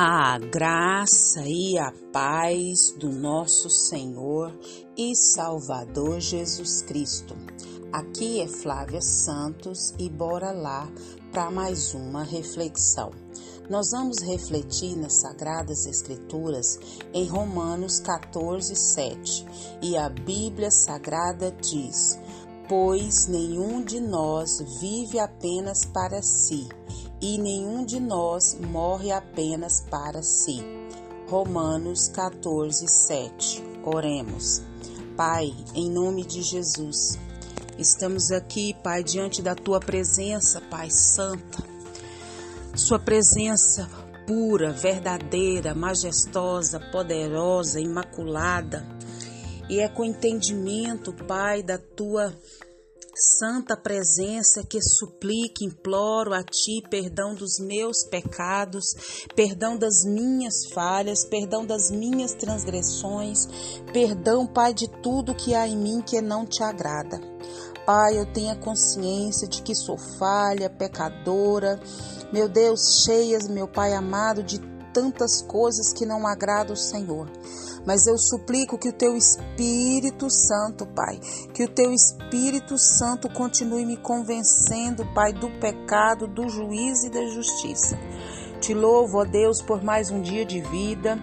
A graça e a paz do nosso Senhor e Salvador Jesus Cristo. Aqui é Flávia Santos e bora lá para mais uma reflexão. Nós vamos refletir nas Sagradas Escrituras em Romanos 14, 7 e a Bíblia Sagrada diz: Pois nenhum de nós vive apenas para si e nenhum de nós morre apenas para si. Romanos 14, 7. Oremos. Pai, em nome de Jesus, estamos aqui, Pai, diante da tua presença, Pai Santa. Sua presença pura, verdadeira, majestosa, poderosa, imaculada. E é com entendimento, Pai, da tua santa presença que suplico, imploro a Ti perdão dos meus pecados, perdão das minhas falhas, perdão das minhas transgressões, perdão, Pai, de tudo que há em mim que não te agrada. Pai, eu tenho a consciência de que sou falha, pecadora, meu Deus, cheias, meu Pai amado, de tantas coisas que não agradam o Senhor. Mas eu suplico que o teu Espírito Santo, Pai, que o teu Espírito Santo continue me convencendo, Pai, do pecado, do juízo e da justiça. Te louvo, ó Deus, por mais um dia de vida.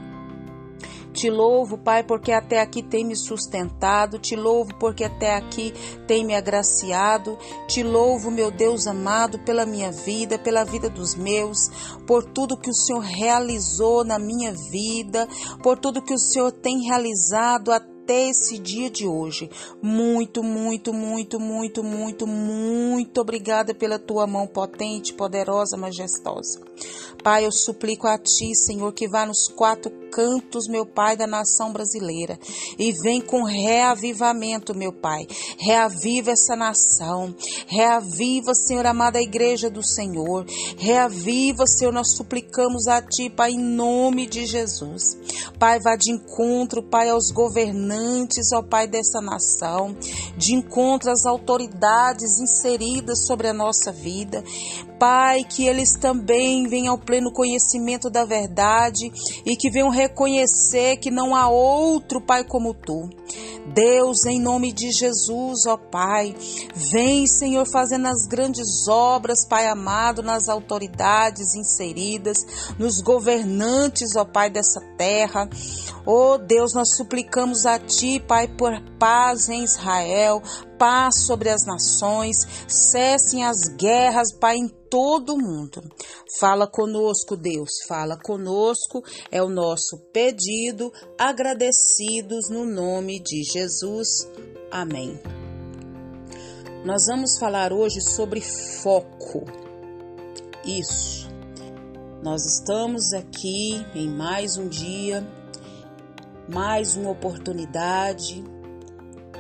Te louvo, Pai, porque até aqui tem me sustentado. Te louvo porque até aqui tem me agraciado. Te louvo, meu Deus amado, pela minha vida, pela vida dos meus, por tudo que o Senhor realizou na minha vida, por tudo que o Senhor tem realizado até até esse dia de hoje. Muito, muito, muito, muito, muito, muito obrigada pela tua mão potente, poderosa, majestosa. Pai, eu suplico a ti, Senhor, que vá nos quatro cantos, meu Pai, da nação brasileira e vem com reavivamento, meu Pai. Reaviva essa nação. Reaviva, Senhor, amada igreja do Senhor. Reaviva, Senhor, nós suplicamos a ti, Pai, em nome de Jesus. Pai, vá de encontro, Pai, aos governantes, ó Pai, dessa nação, de encontro às autoridades inseridas sobre a nossa vida. Pai, que eles também venham ao pleno conhecimento da verdade e que venham reconhecer que não há outro Pai como tu. Deus, em nome de Jesus, ó Pai, vem, Senhor, fazendo as grandes obras, Pai amado, nas autoridades inseridas, nos governantes, ó Pai, dessa terra. Ó Deus, nós suplicamos a Ti, Pai, por paz em Israel, paz sobre as nações, cessem as guerras, Pai, em todo o mundo. Fala conosco, Deus, fala conosco, é o nosso pedido, agradecidos no nome de Jesus. Amém. Nós vamos falar hoje sobre foco. Isso. Nós estamos aqui em mais um dia, mais uma oportunidade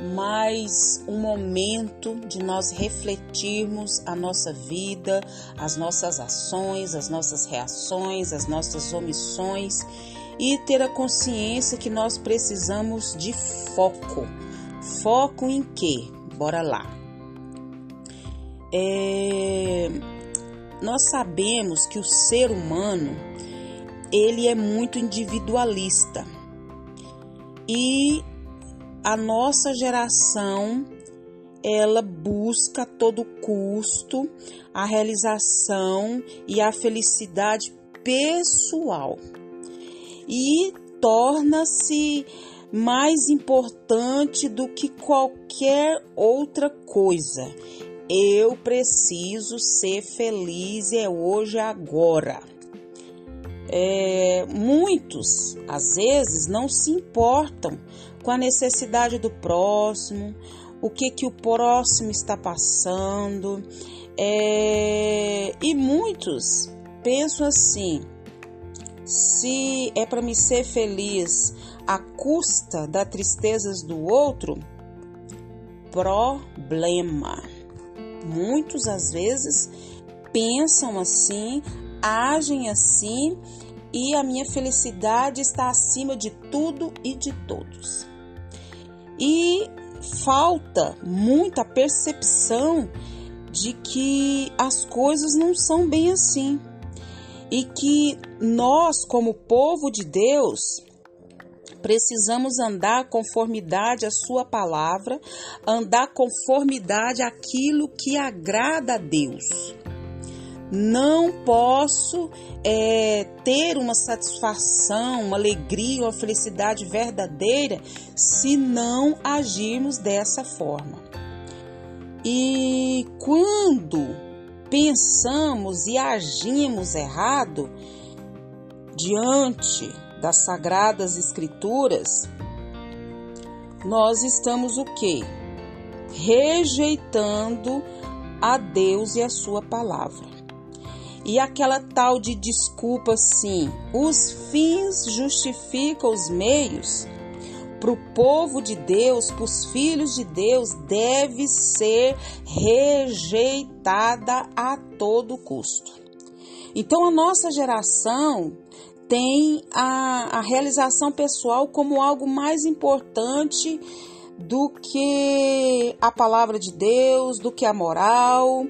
mais um momento de nós refletirmos a nossa vida, as nossas ações, as nossas reações, as nossas omissões e ter a consciência que nós precisamos de foco. Foco em quê? Bora lá. É... Nós sabemos que o ser humano ele é muito individualista e a nossa geração ela busca a todo custo a realização e a felicidade pessoal e torna-se mais importante do que qualquer outra coisa. Eu preciso ser feliz é hoje agora. É, muitos, às vezes, não se importam com a necessidade do próximo, o que que o próximo está passando. É, e muitos pensam assim: se é para me ser feliz à custa das tristezas do outro, problema. Muitos às vezes pensam assim, agem assim e a minha felicidade está acima de tudo e de todos e falta muita percepção de que as coisas não são bem assim. e que nós, como povo de Deus, precisamos andar conformidade à Sua palavra, andar conformidade àquilo que agrada a Deus. Não posso é, ter uma satisfação, uma alegria, uma felicidade verdadeira se não agirmos dessa forma. E quando pensamos e agimos errado diante das sagradas escrituras, nós estamos o quê? Rejeitando a Deus e a sua palavra. E aquela tal de desculpa assim, os fins justificam os meios, para o povo de Deus, para os filhos de Deus, deve ser rejeitada a todo custo. Então, a nossa geração tem a, a realização pessoal como algo mais importante do que a palavra de Deus, do que a moral,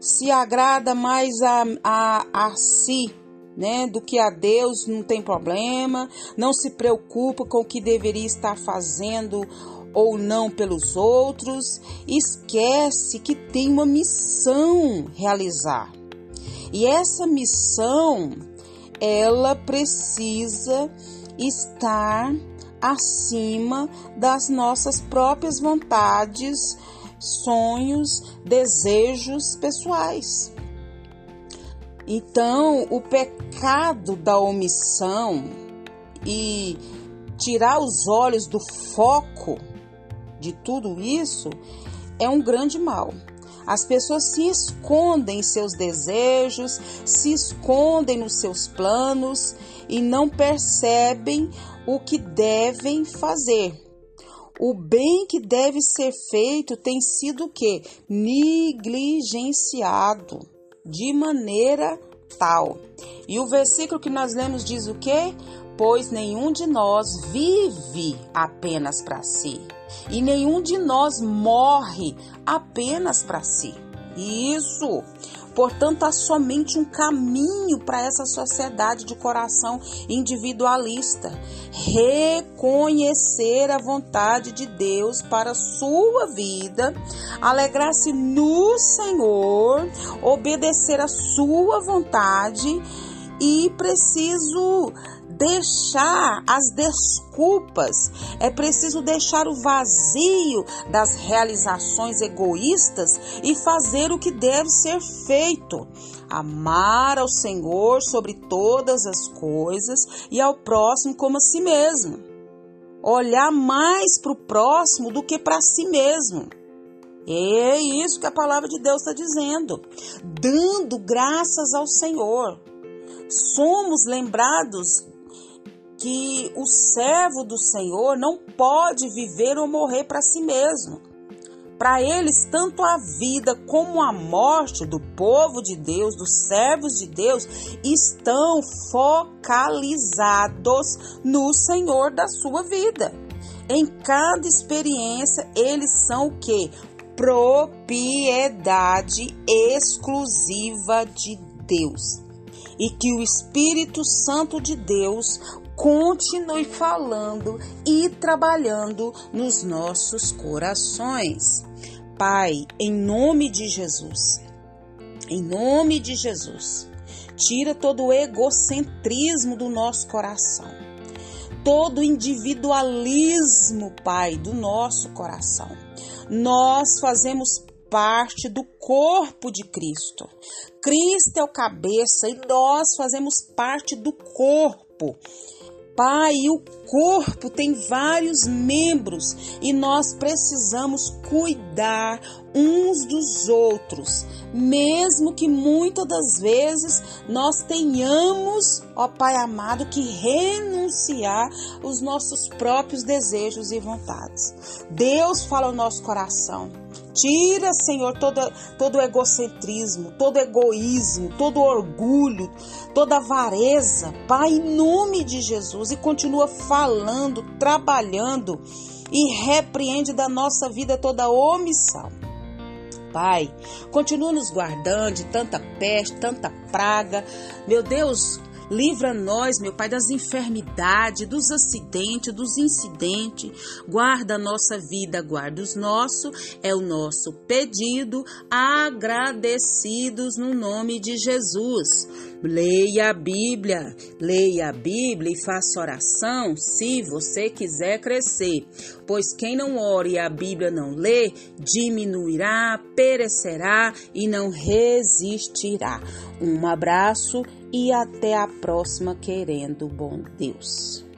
se agrada mais a, a, a si né, do que a Deus, não tem problema, não se preocupa com o que deveria estar fazendo ou não pelos outros, esquece que tem uma missão realizar. E essa missão, ela precisa estar acima das nossas próprias vontades, sonhos, desejos pessoais. Então, o pecado da omissão e tirar os olhos do foco de tudo isso é um grande mal. As pessoas se escondem em seus desejos, se escondem nos seus planos e não percebem o que devem fazer. O bem que deve ser feito tem sido o que? Negligenciado de maneira tal. E o versículo que nós lemos diz o quê? Pois nenhum de nós vive apenas para si, e nenhum de nós morre apenas para si. Isso. Portanto, há somente um caminho para essa sociedade de coração individualista: reconhecer a vontade de Deus para a sua vida, alegrar-se no Senhor, obedecer a sua vontade e preciso deixar as desculpas, é preciso deixar o vazio das realizações egoístas e fazer o que deve ser feito. Amar ao Senhor sobre todas as coisas e ao próximo como a si mesmo. Olhar mais para o próximo do que para si mesmo. É isso que a palavra de Deus está dizendo. Dando graças ao Senhor. Somos lembrados que o servo do Senhor não pode viver ou morrer para si mesmo. Para eles, tanto a vida como a morte do povo de Deus, dos servos de Deus, estão focalizados no Senhor da sua vida. Em cada experiência, eles são o que? Propriedade exclusiva de Deus e que o Espírito Santo de Deus continue falando e trabalhando nos nossos corações. Pai, em nome de Jesus, em nome de Jesus, tira todo o egocentrismo do nosso coração, todo o individualismo, Pai, do nosso coração. Nós fazemos parte do corpo de Cristo. Cristo é o cabeça e nós fazemos parte do corpo. Pai, o corpo tem vários membros e nós precisamos cuidar uns dos outros, mesmo que muitas das vezes nós tenhamos, ó Pai amado, que renunciar os nossos próprios desejos e vontades. Deus fala ao nosso coração. Tira, Senhor, todo, todo egocentrismo, todo egoísmo, todo orgulho, toda avareza, Pai, em nome de Jesus, e continua falando, trabalhando e repreende da nossa vida toda omissão. Pai. Continua nos guardando de tanta peste, tanta praga. Meu Deus, Livra nós, meu Pai, das enfermidades, dos acidentes, dos incidentes. Guarda a nossa vida, guarda os nossos. É o nosso pedido, agradecidos no nome de Jesus. Leia a Bíblia, leia a Bíblia e faça oração se você quiser crescer. Pois quem não ora e a Bíblia não lê, diminuirá, perecerá e não resistirá. Um abraço e até a próxima, querendo bom Deus.